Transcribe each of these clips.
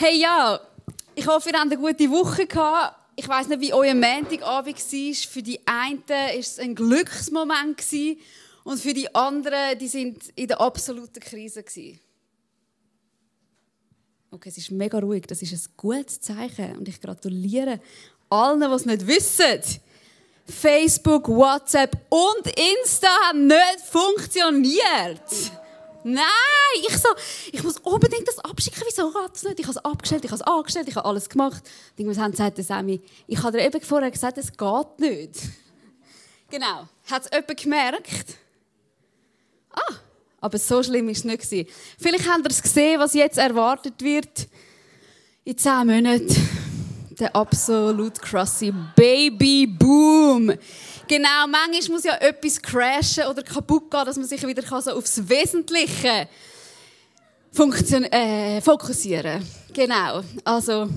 Hey ja, ich hoffe, ihr habt eine gute Woche gehabt. Ich weiß nicht, wie euer Montagabend war. Für die einen war es ein Glücksmoment und für die anderen, die sind in der absoluten Krise Okay, es ist mega ruhig. Das ist ein gutes Zeichen und ich gratuliere allen, die es nicht wissen. Facebook, WhatsApp und Insta haben nicht funktioniert. Nein, ich so, ich muss unbedingt das abschicken. Wieso geht das nicht? Ich habe es abgestellt, ich habe es angestellt, ich habe alles gemacht. Irgendwas haben gesagt, Sammy, ich habe dir eben vorher gesagt, es geht nicht. Genau. Hat es jemand gemerkt? Ah, aber so schlimm war es nicht. Vielleicht habt ihr es gesehen, was jetzt erwartet wird. In zehn Monaten. Der absolut krasse Baby Boom. Genau, manchmal muss ja etwas crashen oder kaputt gehen, dass man sich wieder so aufs Wesentliche funktion äh, fokussieren. Genau, also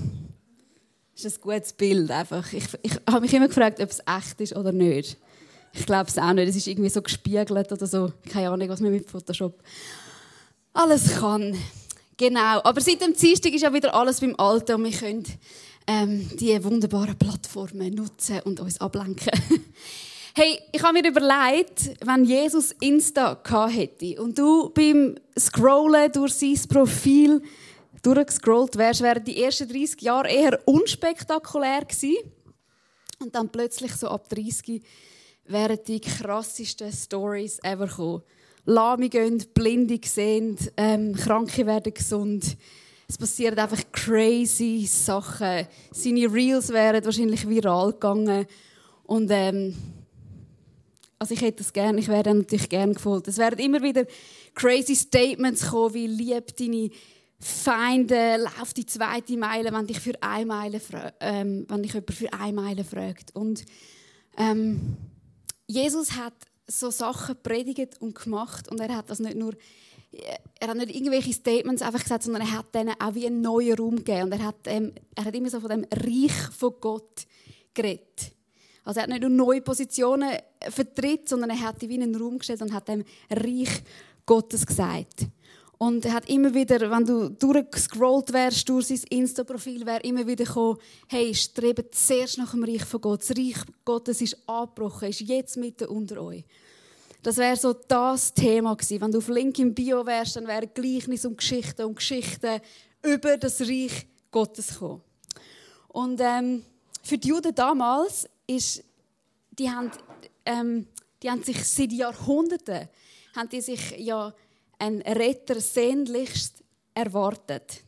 ist ein gutes Bild einfach. Ich, ich habe mich immer gefragt, ob es echt ist oder nicht. Ich glaube es auch nicht. Es ist irgendwie so gespiegelt oder so. Keine Ahnung, was man mit Photoshop alles kann. Genau. Aber seit dem Dienstag ist ja wieder alles beim Alten und wir können ähm, die wunderbaren Plattformen nutzen und uns ablenken. hey, ich habe mir überlegt, wenn Jesus Insta gehabt hätte und du beim Scrollen durch sein Profil durchgescrollt wärst, wären die ersten 30 Jahre eher unspektakulär gewesen. Und dann plötzlich so ab 30 wären die krassesten Stories ever gekommen. Lahme gehen, Blinde sehen, ähm, Kranke werden gesund. Es passieren einfach crazy Sachen. Seine Reels wären wahrscheinlich viral gegangen. Und ähm, also ich hätte das gerne, ich wäre natürlich gerne gefolgt. Es werden immer wieder crazy Statements kommen, wie lieb deine Feinde, lauf die zweite Meile, wenn dich für eine Meile, ähm, wenn dich jemand für eine Meile fragt. Und ähm, Jesus hat so Sachen predigt und gemacht und er hat das nicht nur er hat nicht irgendwelche Statements einfach gesagt, sondern er hat denen auch wie einen neuen Raum gegeben. Und er hat, ähm, er hat immer so von dem Reich von Gott geredet. Also er hat nicht nur neue Positionen vertritt, sondern er hat die wie einen Raum gestellt und hat dem Reich Gottes gesagt. Und er hat immer wieder, wenn du durchgescrollt wärst durch sein Insta-Profil, wäre immer wieder gekommen, hey, strebe zuerst nach dem Reich von Gott. Das Reich Gottes ist angebrochen, ist jetzt mitten unter euch. Das wäre so das Thema gewesen. Wenn du auf Link im Bio wärst, dann wären Gleichnis und Geschichten und Geschichten über das Reich Gottes gekommen. Und ähm, für die Juden damals ist, die haben, ähm, die haben sich seit Jahrhunderten haben die sich ja ein Retter sehnlichst erwartet.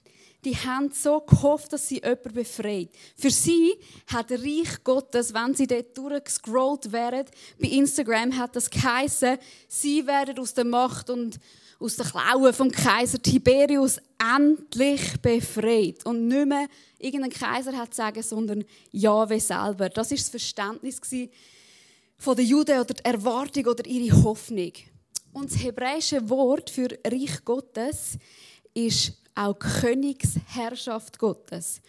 Die haben so gehofft, dass sie jemanden befreit. Für sie hat der Reich Gottes, wenn sie dort durchgescrollt wären, bei Instagram hat das geheißen, sie werden aus der Macht und aus den Klauen vom Kaiser Tiberius endlich befreit. Und nicht mehr irgendein Kaiser hat sagen, sondern Jahwe selber. Das ist das Verständnis von der Juden oder die Erwartung oder ihre Hoffnung. Und das hebräische Wort für Reich Gottes ist auch Königsherrschaft Gottes.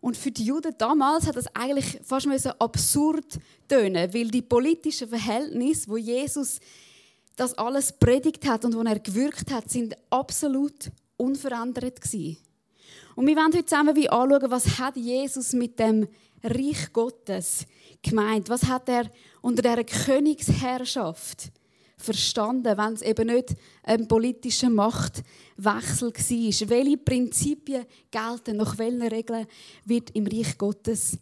Und für die Juden damals hat das eigentlich fast absurd tönen, weil die politischen Verhältnisse, wo Jesus das alles predigt hat und wo er gewirkt hat, sind absolut unverändert gewesen. Und wir wollen heute zusammen wie anschauen, was hat Jesus mit dem Reich Gottes gemeint? Was hat er unter der Königsherrschaft verstanden, wenn es eben nicht ein politischer Machtwechsel war. Welche Prinzipien gelten, nach welchen Regeln wird im Reich Gottes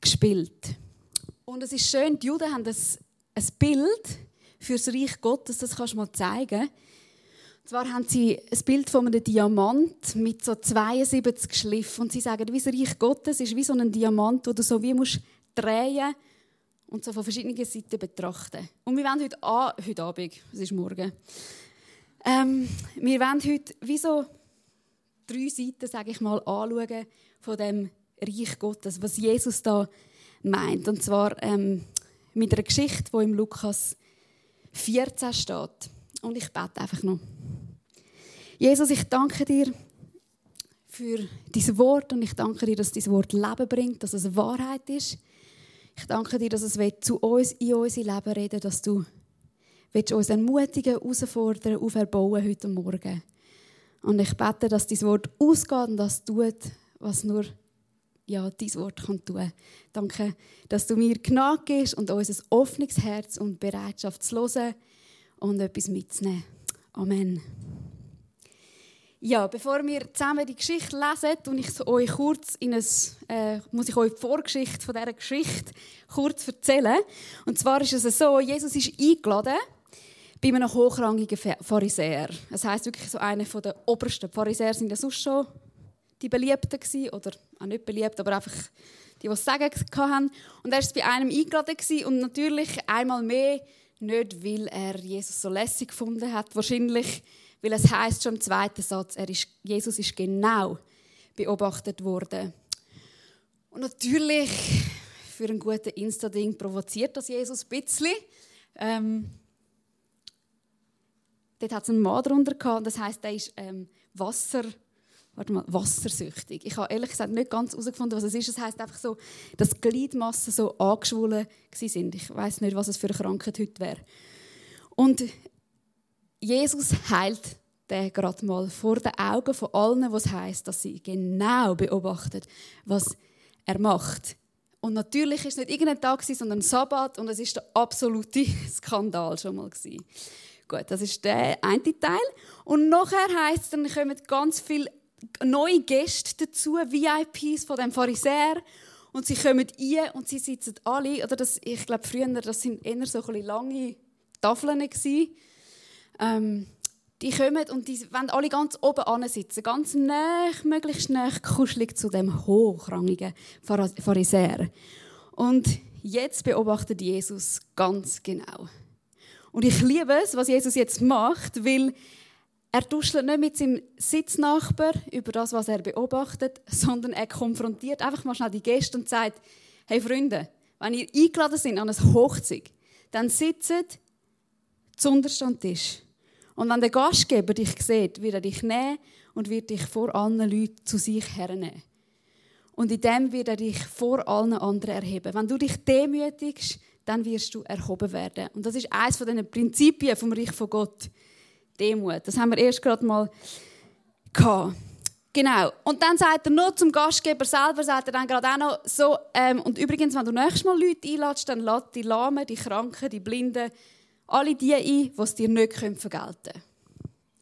gespielt? Und es ist schön, die Juden haben ein, Bild für das Reich Gottes, das kannst du mal zeigen. Und zwar haben sie ein Bild von einem Diamant mit so 72 Schliffen. Und sie sagen, wie das Reich Gottes ist wie so ein Diamant, wo du so wie musst drehen und so von verschiedenen Seiten betrachten. Und wir wollen heute, an, heute Abend, es ist morgen, ähm, wir wollen heute wie so drei Seiten, sage ich mal, anschauen von dem Reich Gottes, was Jesus da meint. Und zwar ähm, mit einer Geschichte, die im Lukas 14 steht. Und ich bete einfach noch. Jesus, ich danke dir für dieses Wort und ich danke dir, dass dieses Wort Leben bringt, dass es Wahrheit ist. Ich danke dir, dass es zu uns in unser Leben reden dass du uns ermutigen, herausfordern, auferbauen heute Morgen. Und ich bete, dass dein Wort ausgeht und das tut, was nur ja, dein Wort kann tun Danke, dass du mir Gnade gibst und uns ein offenes Herz und Bereitschaft zu hören und etwas mitzunehmen. Amen. Ja, bevor wir zusammen die Geschichte lesen, tue ich euch kurz in ein, äh, muss ich euch die Vorgeschichte von dieser Geschichte kurz erzählen. Und zwar ist es so, Jesus ist eingeladen bei einem hochrangigen Pharisäer. Das heißt wirklich so einer der obersten. Die Pharisäer sind ja sonst schon die Beliebten gewesen, oder auch nicht beliebt, aber einfach die, die es sagen hatten. Und er war bei einem eingeladen gewesen, und natürlich einmal mehr nicht, weil er Jesus so lässig gefunden hat, wahrscheinlich, weil es heißt schon im zweiten Satz, er ist, Jesus ist genau beobachtet worden. Und natürlich für einen guten Insta-Ding provoziert das Jesus ein bisschen. Ähm, dort hat es einen Mann drunter gehabt, das heißt, er ist ähm, Wasser warte mal, wassersüchtig. Ich habe ehrlich gesagt nicht ganz herausgefunden, was es ist. Es heißt einfach so, dass Gliedmassen so angeschwollen sind. Ich weiß nicht, was es für eine Krankheit heute wäre. Und Jesus heilt den gerade mal vor den Augen von allen, was heißt, dass sie genau beobachtet, was er macht. Und natürlich ist es nicht irgendein Tag, sondern ein Sabbat und es ist der absolute Skandal schon mal. Gut, das ist der eine Teil. Und nachher heißt es, dann kommen ganz viele neue Gäste dazu, VIPs von dem Pharisäer. Und sie kommen rein und sie sitzen alle, oder das, ich glaube früher, das sind eher so ein lange Tafeln. Ähm, die kommen und die wollen alle ganz oben sitzen, ganz nah, möglichst nah, kuschelig zu dem hochrangigen Pharisäer. Und jetzt beobachtet Jesus ganz genau. Und ich liebe es, was Jesus jetzt macht, weil er tuschelt nicht mit seinem Sitznachbar über das, was er beobachtet, sondern er konfrontiert einfach mal schnell die Gäste und sagt, hey Freunde, wenn ihr eingeladen seid an eine Hochzeit, dann sitzt zuunterst am Tisch. Und wenn der Gastgeber dich sieht, wird er dich nehmen und wird dich vor allen Leuten zu sich hernehmen. Und in dem wird er dich vor allen anderen erheben. Wenn du dich demütigst, dann wirst du erhoben werden. Und das ist eines von den Prinzipien vom Reich von Gott. Demut. Das haben wir erst gerade mal gehabt. Genau. Und dann sagt er noch zum Gastgeber selber, sagt er dann gerade auch noch so, ähm, und übrigens, wenn du nächstes Mal Leute einladest, dann lad die Lahmen, die Kranken, die Blinden, alle die ein, die es dir nicht vergelten können.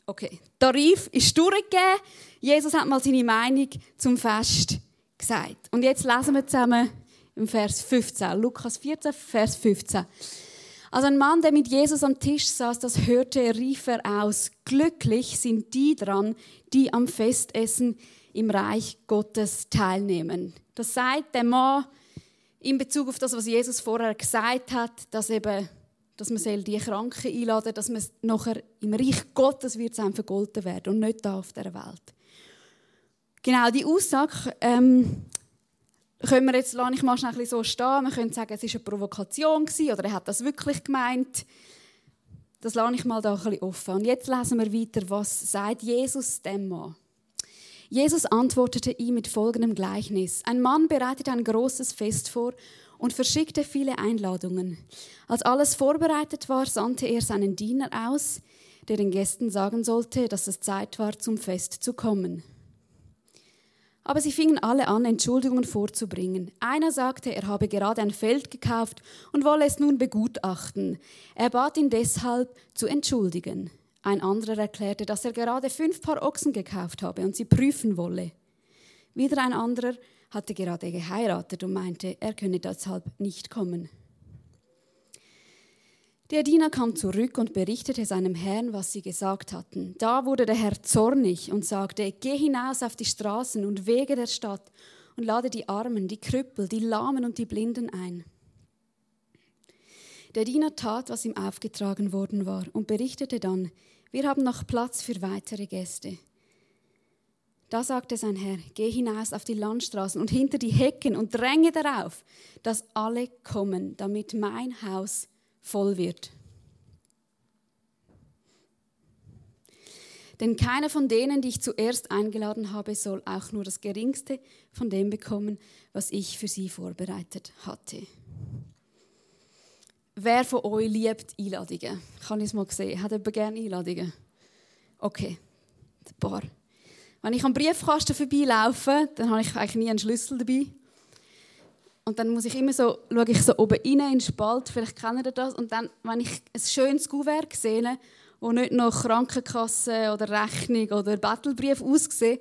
Okay. Tarif ist durchgegeben. Jesus hat mal seine Meinung zum Fest gesagt. Und jetzt lesen wir zusammen im Vers 15. Lukas 14, Vers 15. Als ein Mann, der mit Jesus am Tisch saß, das hörte, rief er aus, glücklich sind die dran, die am Festessen im Reich Gottes teilnehmen. Das sagt der Mann in Bezug auf das, was Jesus vorher gesagt hat, dass eben dass man die Kranken einladen dass man nachher im Reich Gottes wird es vergolten werden und nicht da auf der Welt. Genau, die Aussage ähm, können wir jetzt, lasse ich mal schnell so stehen, man könnte sagen, es war eine Provokation oder er hat das wirklich gemeint. Das lasse ich mal da ein bisschen offen. Und jetzt lesen wir weiter, was sagt Jesus dem Mann. Jesus antwortete ihm mit folgendem Gleichnis. Ein Mann bereitete ein großes Fest vor und verschickte viele Einladungen. Als alles vorbereitet war, sandte er seinen Diener aus, der den Gästen sagen sollte, dass es Zeit war, zum Fest zu kommen. Aber sie fingen alle an, Entschuldigungen vorzubringen. Einer sagte, er habe gerade ein Feld gekauft und wolle es nun begutachten. Er bat ihn deshalb zu entschuldigen. Ein anderer erklärte, dass er gerade fünf Paar Ochsen gekauft habe und sie prüfen wolle. Wieder ein anderer hatte gerade geheiratet und meinte, er könne deshalb nicht kommen. Der Diener kam zurück und berichtete seinem Herrn, was sie gesagt hatten. Da wurde der Herr zornig und sagte, geh hinaus auf die Straßen und Wege der Stadt und lade die Armen, die Krüppel, die Lahmen und die Blinden ein. Der Diener tat, was ihm aufgetragen worden war und berichtete dann, wir haben noch Platz für weitere Gäste. Da sagte sein Herr, geh hinaus auf die Landstraßen und hinter die Hecken und dränge darauf, dass alle kommen, damit mein Haus voll wird. Denn keiner von denen, die ich zuerst eingeladen habe, soll auch nur das geringste von dem bekommen, was ich für sie vorbereitet hatte. Wer von euch liebt Einladungen? Kann ich es mal sehen? Hat jemand gerne Einladungen? Okay. ein paar. Wenn ich am Briefkasten vorbeilaufe, dann habe ich eigentlich nie einen Schlüssel dabei. Und dann muss ich immer so, schaue ich so oben rein in den Spalt, vielleicht kennt ihr das. Und dann, wenn ich ein schönes Kuvert sehe, wo nicht noch Krankenkasse oder Rechnung oder Battlebrief aussieht,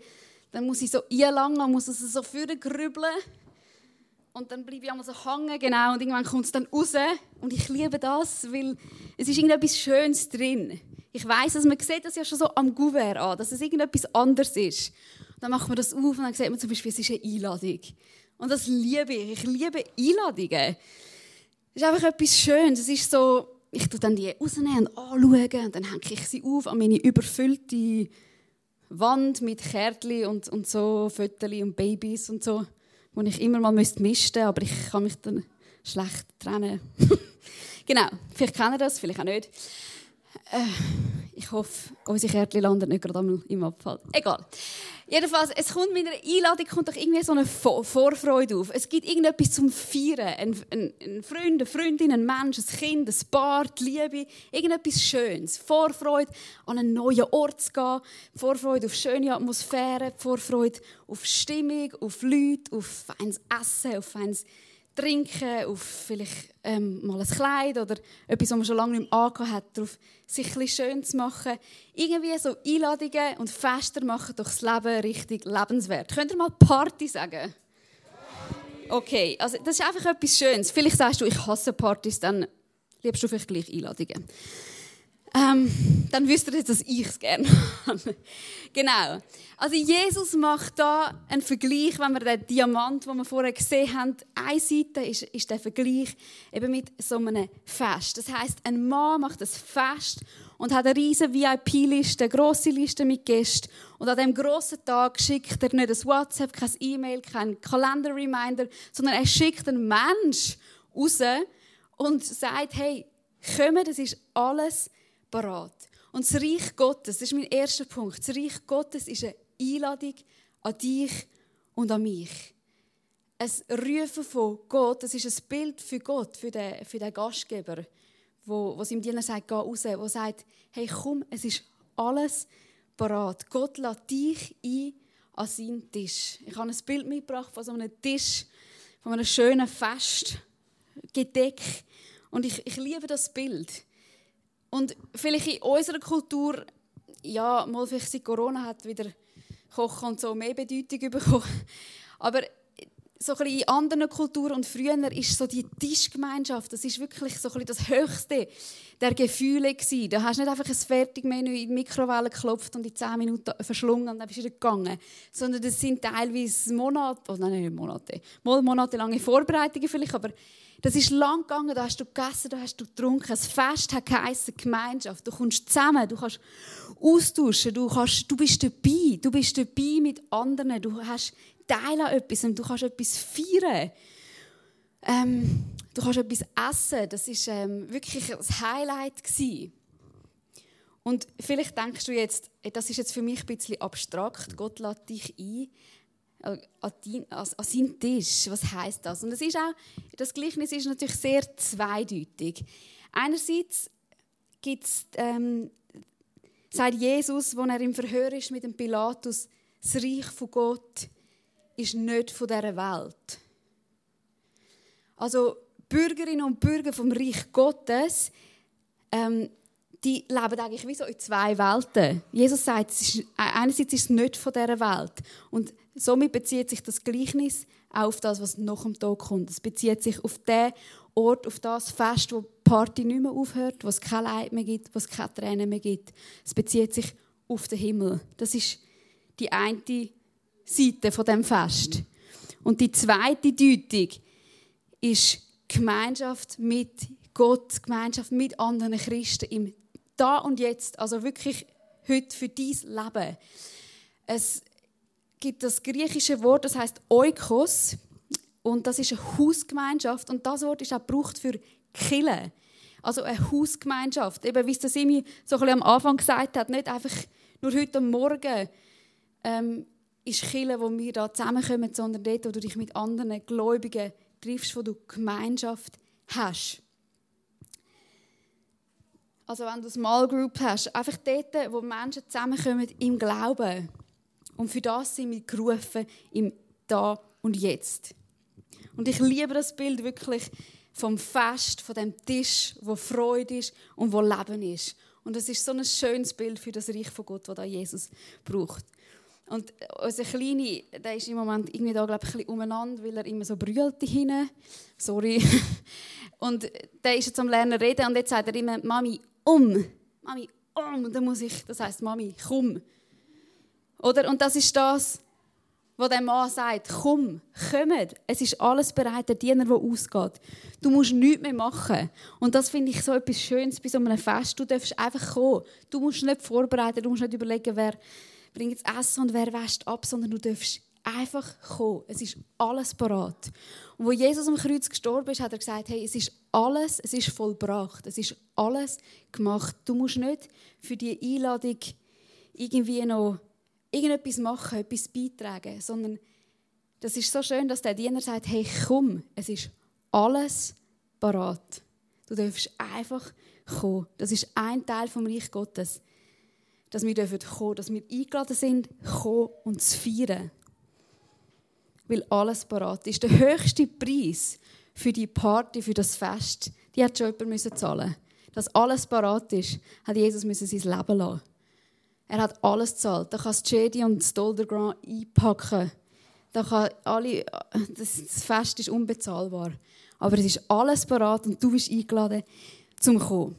dann muss ich so einlangen, muss es so grübeln. Und dann bleibe ich einmal so hängen, genau, und irgendwann kommt es dann raus. Und ich liebe das, weil es ist irgendetwas Schönes drin. Ich weiß, dass man sieht das ja schon so am Gouverneur an, dass es irgendetwas anderes ist. Und dann macht man das auf und dann sieht man zum Beispiel, es ist eine Einladung. Und das liebe ich. Ich liebe Einladungen. Es ist einfach etwas Schönes. Es ist so, ich tue dann die rausnehmen und anschauen und dann hänge ich sie auf an meine überfüllte Wand mit Kärtchen und, und so Fotos und Babys und so, wo ich immer mal misten müsste, aber ich kann mich dann schlecht trennen. genau, vielleicht kennen das, vielleicht auch nicht. Äh, ich hoffe, unsere Kärtchen landen nicht gerade im Abfall. Egal. Jedenfalls, es kommt mit einer Einladung kommt doch irgendwie so eine Vorfreude auf. Es gibt irgendetwas zum Feiern. Ein, ein, ein Freund, eine Freundin, ein Mensch, ein Kind, ein Paar, die Liebe. Irgendetwas Schönes. Vorfreude, an einen neuen Ort zu gehen. Vorfreude auf schöne Atmosphäre. Vorfreude auf Stimmung, auf Leute, auf feines Essen, auf feines trinken, auf vielleicht ähm, mal ein Kleid oder etwas, was man schon lange nicht mehr hat, darauf sich ein schön zu machen. Irgendwie so Einladungen und Fester machen doch das Leben richtig lebenswert. Könnt ihr mal Party sagen? Okay, also das ist einfach etwas Schönes. Vielleicht sagst du, ich hasse Partys, dann liebst du vielleicht gleich Einladungen. Ähm, dann wüsst ihr jetzt, dass ich es gerne habe. genau. Also Jesus macht da einen Vergleich, wenn wir den Diamant, den wir vorher gesehen haben, eine Seite ist, ist der Vergleich eben mit so einem Fest. Das heißt, ein Mann macht ein Fest und hat eine riesige VIP-Liste, eine grosse Liste mit Gästen. Und an diesem grossen Tag schickt er nicht ein WhatsApp, kein E-Mail, kein Kalender-Reminder, sondern er schickt einen Mensch raus und sagt, hey, komm, das ist alles parat. Und das Reich Gottes, das ist mein erster Punkt, das Reich Gottes ist eine Einladung an dich und an mich. Ein Rufen von Gott, das ist ein Bild für Gott, für den, für den Gastgeber, wo, wo seinem Diener sagt, geh raus, wo sagt, hey komm, es ist alles parat. Gott lädt dich ein an seinen Tisch. Ich habe ein Bild mitgebracht von so einem Tisch, von einem schönen Fest, gedeckt. Und ich, ich liebe das Bild. Und vielleicht in unserer Kultur, ja, mal vielleicht seit Corona hat wieder Kochen und so mehr Bedeutung bekommen. Aber so ein in anderen Kulturen und früher ist so die Tischgemeinschaft, das ist wirklich so ein das Höchste der Gefühle gewesen. Da hast du nicht einfach ein Fertigmenü in die Mikrowelle geklopft und in zehn Minuten verschlungen und dann bist du wieder gegangen. Sondern das sind teilweise Monate, oh nein, nicht Monate, mal monatelange Vorbereitungen vielleicht, aber das ist lang gegangen, da hast du gegessen, da hast du getrunken. Das Fest hat geheissen Gemeinschaft. Du kommst zusammen, du kannst austauschen, du, kannst, du bist dabei. Du bist dabei mit anderen, du hast Teil an etwas und du kannst etwas feiern. Ähm, du kannst etwas essen. Das war ähm, wirklich das Highlight. Gewesen. Und vielleicht denkst du jetzt, das ist jetzt für mich ein bisschen abstrakt. Gott lädt dich ein an, dein, an, an seinen Tisch. Was heißt das? Und das ist auch, das Gleichnis ist natürlich sehr zweideutig. Einerseits gibt's, ähm, sagt Jesus, als er im Verhör ist mit dem Pilatus, das Reich von Gott ist nicht von dieser Welt. Also Bürgerinnen und Bürger vom Reich Gottes, ähm, die leben eigentlich wie so in zwei Welten. Jesus sagt, ist, einerseits ist es nicht von dieser Welt und somit bezieht sich das Gleichnis auch auf das, was nach dem Tod kommt. Es bezieht sich auf den Ort, auf das Fest, wo die Party nicht mehr aufhört, wo es kein Leid mehr gibt, wo es keine Tränen mehr gibt. Es bezieht sich auf den Himmel. Das ist die eine Seite von dem Fest. Und die zweite Deutung ist Gemeinschaft mit Gott, Gemeinschaft mit anderen Christen im Da und Jetzt, also wirklich heute für dein Leben. Es gibt das griechische Wort, das heißt Oikos. Und das ist eine Hausgemeinschaft. Und das Wort ist auch gebraucht für Kille. Also eine Hausgemeinschaft. Eben, wie es das Simi so ein am Anfang gesagt hat, nicht einfach nur heute Morgen ähm, ist Kille, wo wir da zusammenkommen, sondern dort, wo du dich mit anderen Gläubigen triffst, wo du Gemeinschaft hast. Also wenn du eine Small Group hast, einfach dort, wo Menschen zusammenkommen im Glauben. Und für das sind wir gerufen im Da und Jetzt. Und ich liebe das Bild wirklich vom Fest, von dem Tisch, wo Freude ist und wo Leben ist. Und es ist so ein schönes Bild für das Reich von Gott, das da Jesus braucht. Und unser Kleine, der ist im Moment irgendwie da, glaube ich, ein bisschen umeinander, weil er immer so brüllt hinten. Sorry. Und der ist jetzt am Lernen reden und jetzt sagt er immer, Mami, um. Mami, um. Und dann muss ich, das heißt Mami, komm. Oder? Und das ist das, wo der Mann sagt, komm, kommt. Es ist alles bereit, der Diener, der ausgeht. Du musst nichts mehr machen. Und das finde ich so etwas Schönes bei so einem Fest. Du darfst einfach kommen. Du musst nicht vorbereiten, du musst nicht überlegen, wer bringt das Essen und wer wäscht ab, sondern du darfst einfach kommen. Es ist alles parat. Und wo Jesus am Kreuz gestorben ist, hat er gesagt, hey, es ist alles, es ist vollbracht. Es ist alles gemacht. Du musst nicht für die Einladung irgendwie noch irgendetwas machen, etwas beitragen, sondern das ist so schön, dass der Diener sagt, hey, komm, es ist alles parat. Du darfst einfach kommen. Das ist ein Teil vom Reich Gottes, dass wir kommen dürfen dass wir eingeladen sind, kommen und zu feiern. Weil alles parat ist. Der höchste Preis für die Party, für das Fest, die hat schon jemand zahlen Dass alles parat ist, hat Jesus sein Leben lassen. Er hat alles gezahlt. Da kann das Jedi und das Doldergrand einpacken. Da kann alle, das Fest ist unbezahlbar. Aber es ist alles parat und du bist eingeladen, zum kommen.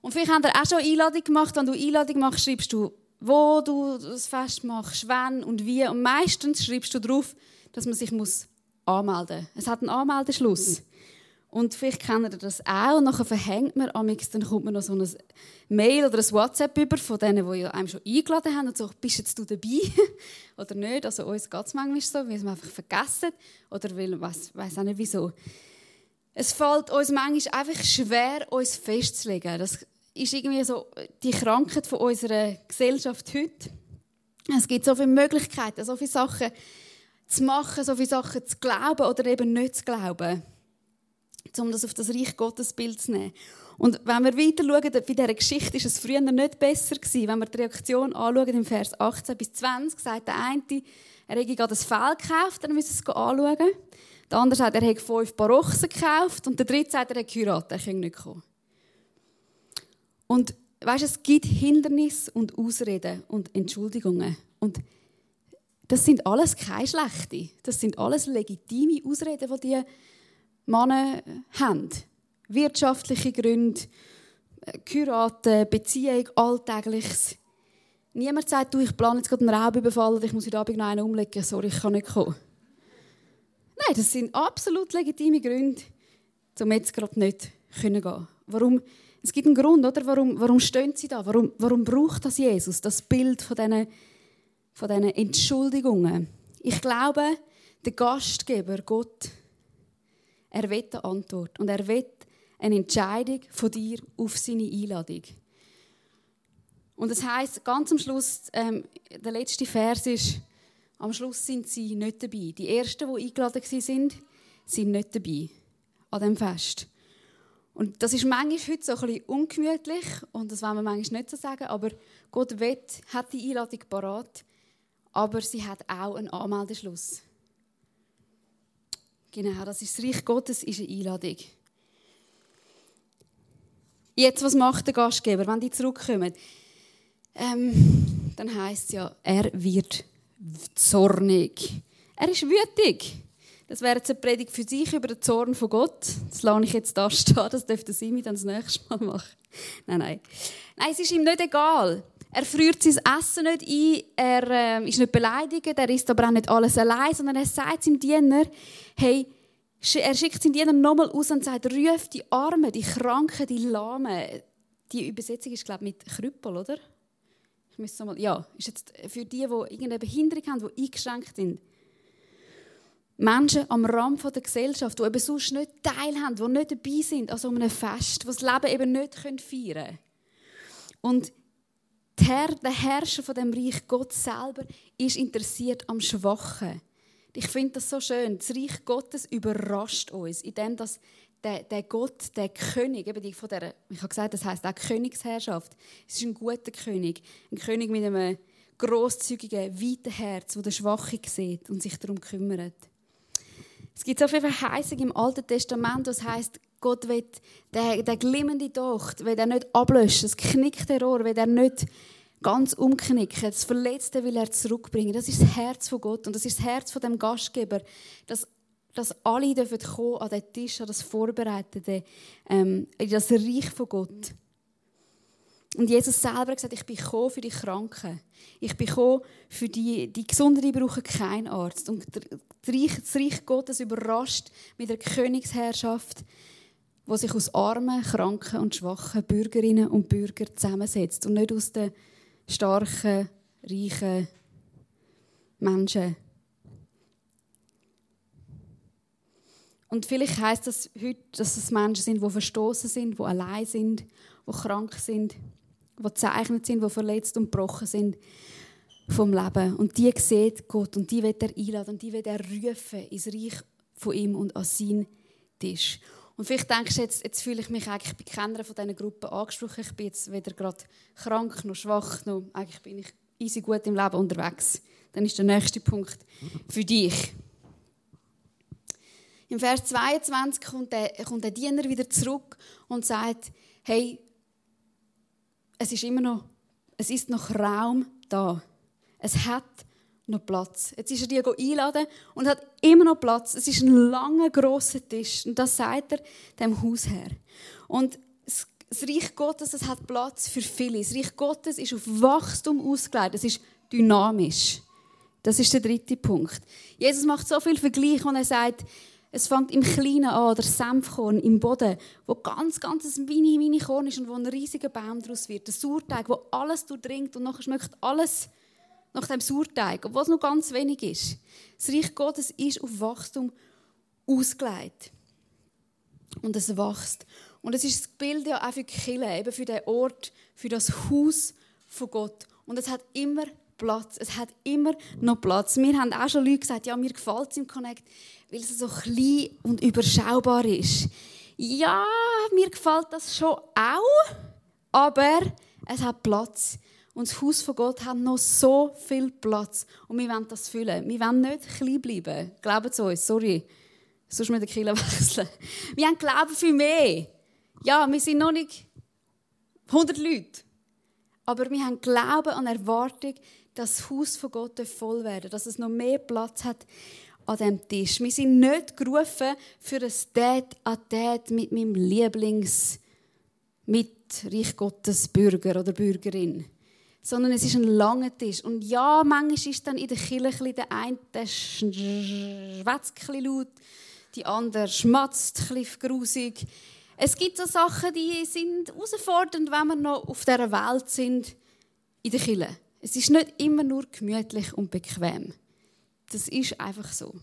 Und vielleicht habt ihr auch schon Einladung gemacht. Wenn du Einladung machst, schreibst du, wo du das Fest machst, wann und wie. Und meistens schreibst du drauf, dass man sich muss anmelden muss. Es hat einen Anmeldeschluss. Und vielleicht kennt ihr das auch. Und nachher verhängt man, amix, dann kommt man noch so ein Mail oder ein WhatsApp über von denen, die einem schon eingeladen haben und so, bist jetzt du dabei? oder nicht? Also uns geht es manchmal so, weil es einfach vergessen. Oder weil, ich weiß auch nicht wieso. Es fällt uns manchmal einfach schwer, uns festzulegen. Das ist irgendwie so die Krankheit von unserer Gesellschaft heute. Es gibt so viele Möglichkeiten, so viele Sachen zu machen, so viele Sachen zu glauben oder eben nicht zu glauben um das auf das Reich Gottes Bild zu nehmen. Und wenn wir weiter schauen, bei dieser Geschichte ist es früher nicht besser gewesen. Wenn wir die Reaktion anschauen, im Vers 18 bis 20, sagt der eine, er hätte gerade ein Fell gekauft, dann müssen wir es anschauen. Der andere sagt, er hätte fünf Parochsen gekauft. Und der dritte sagt, er hätte geheiratet, er kann nicht kommen. Und weißt, es gibt Hindernisse und Ausreden und Entschuldigungen. Und das sind alles keine schlechte. Das sind alles legitime Ausreden, die die Männer haben. Wirtschaftliche Gründe, Heiraten, Beziehung, Alltägliches. Niemand sagt, du, ich plane jetzt gerade einen Raubüberfall und ich muss heute Abend noch einen umlegen. Sorry, ich kann nicht kommen. Nein, das sind absolut legitime Gründe, um jetzt gerade nicht gehen können Warum? Es gibt einen Grund, oder? Warum, warum stehen sie da? Warum, warum braucht das Jesus, das Bild von diesen, von diesen Entschuldigungen? Ich glaube, der Gastgeber, Gott, er will eine Antwort und er will eine Entscheidung von dir auf seine Einladung. Und das heißt ganz am Schluss, ähm, der letzte Vers ist, am Schluss sind sie nicht dabei. Die ersten, die eingeladen sind, sind nicht dabei an dem Fest. Und das ist manchmal heute so ein bisschen ungemütlich und das wollen wir manchmal nicht so sagen, aber Gott will, hat die Einladung parat, aber sie hat auch einen Anmeldeschluss. Genau, das ist das Reich Gottes, ist eine Einladung. Jetzt, was macht der Gastgeber, wenn die zurückkommen? Ähm, dann heißt es ja, er wird zornig. Er ist wütig. Das wäre jetzt eine Predigt für sich über den Zorn von Gott. Das lasse ich jetzt da stehen, das dürfte Simi dann das nächste Mal machen. Nein, nein. Nein, es ist ihm nicht egal. Er friert sein Essen nicht ein, er äh, ist nicht beleidigt, er isst aber auch nicht alles allein, sondern er sagt seinem Diener, hey, er schickt seinen Diener nochmal aus und sagt, ruf die Armen, die Kranken, die Lahmen. Die Übersetzung ist, glaube ich, mit Krüppel, oder? Ich müsste mal, ja, ist jetzt für die, die irgendeine Behinderung haben, die eingeschränkt sind. Menschen am Rand der Gesellschaft, die eben sonst nicht teilhaben, die nicht dabei sind an so einem Fest, die das Leben eben nicht feiern können. Und der, der Herrscher von dem Reich, Gott selber, ist interessiert am Schwachen. Ich finde das so schön. Das Reich Gottes überrascht uns, indem das der, der Gott, der König, eben die von der, ich habe gesagt, das heißt auch Königsherrschaft. Es ist ein guter König, ein König mit einem großzügigen, weiten Herz, wo der Schwache sieht und sich darum kümmert. Es gibt so viele Verheißungen im Alten Testament, das heißt, Gott will den, den glimmende Docht, will er nicht ablöschen, das knickte Rohr, will er nicht ganz umknicken, das Verletzte will er zurückbringen. Das ist das Herz von Gott und das ist das Herz von dem Gastgeber, dass dass alle dürfen kommen an den Tisch, an das Vorbereitete, ähm, in das Reich von Gott. Und Jesus selber hat gesagt, ich bin gekommen für die Kranken. Ich bin gekommen für die, die Gesunden, die brauchen keinen Arzt. Und das Reich, Gottes überrascht mit der Königsherrschaft, wo sich aus armen, kranken und schwachen Bürgerinnen und Bürgern zusammensetzt. Und nicht aus den starken, reichen Menschen. Und vielleicht heißt das heute, dass es Menschen sind, die verstoßen sind, die allein sind, die krank sind, die gezeichnet sind, die verletzt und gebrochen sind vom Leben. Und die sieht Gott und die wird er einladen und die wird er rufen ins Reich von ihm und an seinen Tisch. Und vielleicht denkst du jetzt, jetzt fühle ich mich eigentlich bei keiner von diesen Gruppen angesprochen. Ich bin jetzt weder gerade krank noch schwach, noch eigentlich bin ich easy gut im Leben unterwegs. Dann ist der nächste Punkt für dich. Im Vers 22 kommt der, kommt der Diener wieder zurück und sagt, hey, es ist immer noch, es ist noch Raum da. Es hat noch Platz. Jetzt ist er die einladen und hat immer noch Platz. Es ist ein langer, grosser Tisch. Und das sagt er dem Hausherr. Und das Reich Gottes das hat Platz für viele. Das Reich Gottes ist auf Wachstum ausgelegt. Es ist dynamisch. Das ist der dritte Punkt. Jesus macht so viel Vergleich und er sagt, es fängt im Kleinen an, der Senfkorn im Boden, wo ganz, ganz ein mini, mini Korn ist und wo ein riesiger Baum daraus wird. Der Sauerteig, wo alles durchdringt und nachher schmeckt alles nach dem Sauerteig, obwohl es noch ganz wenig ist. Das Reich Gottes ist auf Wachstum ausgelegt. Und es wächst. Und es ist das Bild ja auch für die Kirche, eben für den Ort, für das Haus von Gott. Und es hat immer Platz. Es hat immer noch Platz. Mir haben auch schon Leute gesagt, ja, mir gefällt es im Connect, weil es so klein und überschaubar ist. Ja, mir gefällt das schon auch, aber es hat Platz. Und das Haus von Gott hat noch so viel Platz. Und wir wollen das füllen. Wir wollen nicht klein bleiben. Glauben Sie uns, sorry. Sonst müssen wir den Killer wechseln. Wir haben Glauben für mehr. Ja, wir sind noch nicht 100 Leute. Aber wir haben Glauben und Erwartung, das Haus von Gott voll werden dass es noch mehr Platz hat an dem Tisch. Wir sind nicht gerufen für ein Date an Date mit meinem Lieblings, mit Reich Gottes Bürger oder Bürgerin. Sondern es ist ein langer Tisch. Und ja, manchmal ist dann in der Kirche der eine der schwätzt laut, die andere schmatzt ein grusig. Es gibt so Sachen, die sind herausfordernd, wenn wir noch auf dieser Welt sind, in der Kirche. Es ist nicht immer nur gemütlich und bequem. Das ist einfach so.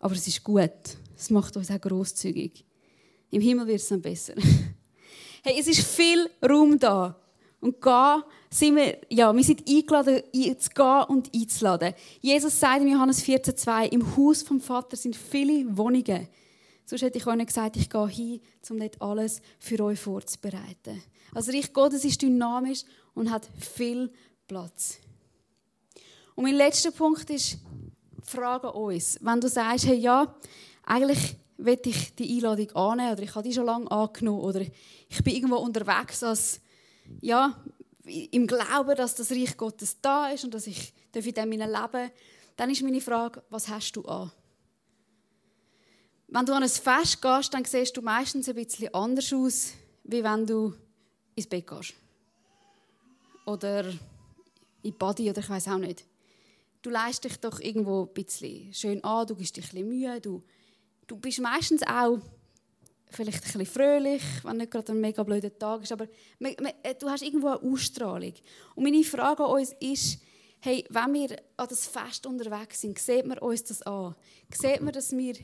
Aber es ist gut. Es macht uns auch großzügig. Im Himmel wird es dann besser. Hey, es ist viel Raum da. Und gehen sind wir, ja, wir sind eingeladen, zu gehen und einzuladen. Jesus sagt in Johannes 14,2, im Haus vom Vater sind viele Wohnungen. Sonst hätte ich euch gesagt, ich gehe hin, um nicht alles für euch vorzubereiten. Also Reich Gottes ist dynamisch und hat viel Platz. Und mein letzter Punkt ist die Frage an uns. Wenn du sagst, hey, ja, eigentlich will ich die Einladung annehmen oder ich habe die schon lange angenommen oder ich bin irgendwo unterwegs als, ja, im Glauben, dass das Reich Gottes da ist und dass ich in dem leben darf, dann ist meine Frage, was hast du an? Wenn du an ein Fest gehst, dann siehst du meistens ein bisschen anders aus, wie wenn du ins Bett gehst. Oder in Body oder ich weiß auch nicht. Du leist dich doch irgendwo ein bisschen schön an, du gibst dich ein bisschen Mühe, du, du bist meistens auch vielleicht ein bisschen fröhlich, wenn nicht gerade ein mega blöder Tag ist, aber äh, du hast irgendwo eine Ausstrahlung. Und meine Frage an uns ist, hey, wenn wir an das Fest unterwegs sind, sieht man uns das an? Sieht man, dass wir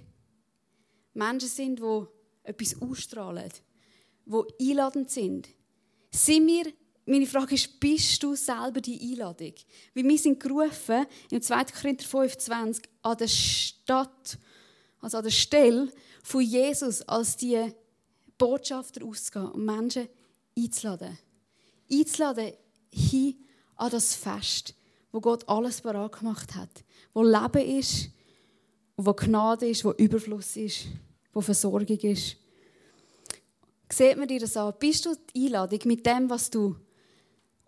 Menschen sind, die etwas ausstrahlen, die einladend sind? Sind wir, meine Frage ist, bist du selber die Einladung? Weil wir sind gerufen, im 2. Korinther 25, an der Stadt, also an der Stelle, von Jesus als die Botschafter auszugehen und Menschen einzuladen. Einzuladen hin an das Fest, wo Gott alles bereit gemacht hat. Wo Leben ist, wo Gnade ist, wo Überfluss ist, wo Versorgung ist. Seht man dir das an? Bist du die Einladung mit dem, was du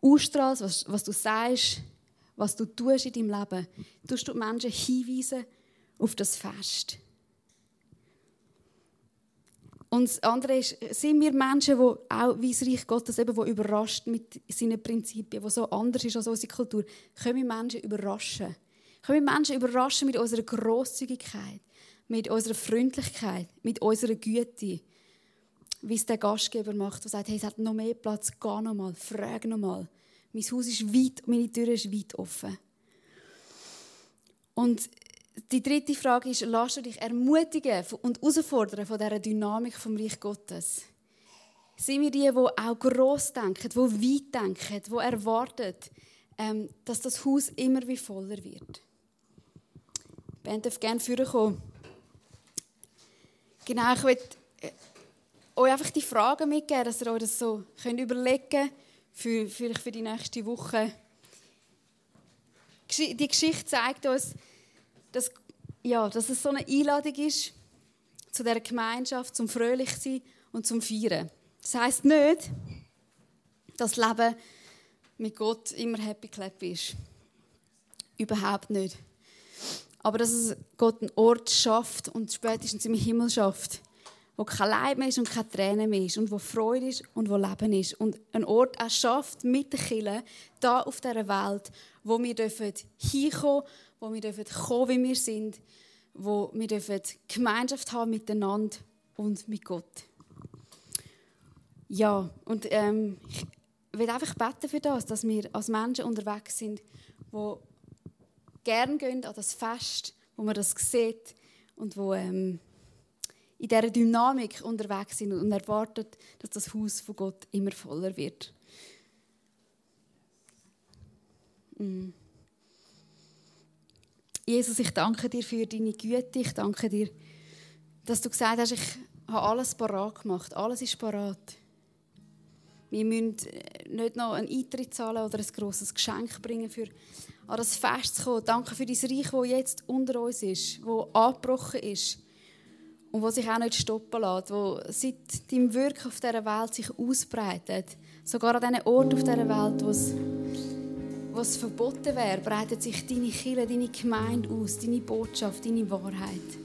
ausstrahlst, was, was du sagst, was du tust in deinem Leben? Tust du die Menschen hinweisen auf das Fest? Und das andere ist, sind wir Menschen, die auch wie das Reich Gottes eben, wo überrascht mit seinen Prinzipien, wo so anders ist als unsere Kultur, können wir Menschen überraschen. Können wir Menschen überraschen mit unserer Grosszügigkeit, mit unserer Freundlichkeit, mit unserer Güte, wie es der Gastgeber macht, der sagt, hey, es hat noch mehr Platz, geh noch mal, frag noch mal. Mein Haus ist weit, meine Tür ist weit offen. Und die dritte Frage ist, lass du dich ermutigen und herausfordern von dieser Dynamik vom Reich Gottes? Sind wir die, die auch gross denken, die weit denken, die erwarten, ähm, dass das Haus immer wie voller wird? Band darf gerne vorkommen. Genau, ich möchte euch einfach die Fragen mitgeben, dass ihr euch das so könnt überlegen könnt, für, für, für die nächste Woche. Die Geschichte zeigt uns, dass, ja, dass es so eine Einladung ist zu der Gemeinschaft, zum fröhlich sein und zum Feiern. Das heißt nicht, dass das Leben mit Gott immer happy clap ist. Überhaupt nicht. Aber dass es Gott einen Ort schafft und spätestens im Himmel schafft, wo kein Leid mehr ist und keine Tränen mehr ist und wo Freude ist und wo Leben ist. Und ein Ort auch schafft mit den Kindern da auf dieser Welt, wo wir dürfen hinkommen wo wir dürfen kommen, wie wir sind, wo wir dürfen Gemeinschaft haben miteinander und mit Gott. Ja, und ähm, ich will einfach beten für das, dass wir als Menschen unterwegs sind, wo gern gehen an das Fest, wo man das sieht und wo ähm, in dieser Dynamik unterwegs sind und erwartet, dass das Haus von Gott immer voller wird. Mm. Jesus, ich danke dir für deine Güte. Ich danke dir, dass du gesagt hast, ich habe alles parat gemacht. Alles ist parat. Wir müssen nicht noch einen Eintritt zahlen oder ein grosses Geschenk bringen, für an das Fest zu kommen. Danke für dein Reich, das jetzt unter uns ist, das angebrochen ist und das sich auch nicht stoppen lässt, das seit deinem Wirken auf dieser Welt sich ausbreitet. Sogar an diesen Orten auf dieser Welt, wo es was verboten wäre, breitet sich deine Kirche, deine Gemeinde aus, deine Botschaft, deine Wahrheit.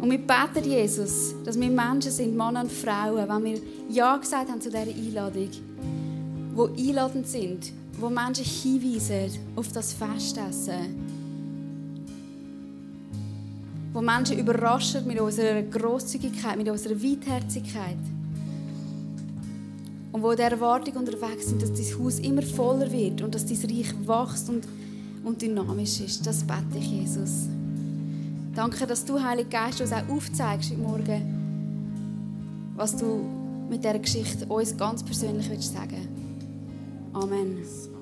Und wir beten, Jesus, dass wir Menschen sind, Männer und Frauen, wenn wir Ja gesagt haben zu dieser Einladung, die einladend sind, wo Menschen hinweisen auf das Festessen, wo Menschen überraschen mit unserer Grosszügigkeit, mit unserer Weitherzigkeit und wo der Erwartung unterwegs sind, dass dein Haus immer voller wird und dass dein Reich wächst und, und dynamisch ist. Das bete ich, Jesus. Danke, dass du, Heiliger Geist, uns auch aufzeigst heute Morgen, was du mit dieser Geschichte uns ganz persönlich sagen willst. Amen.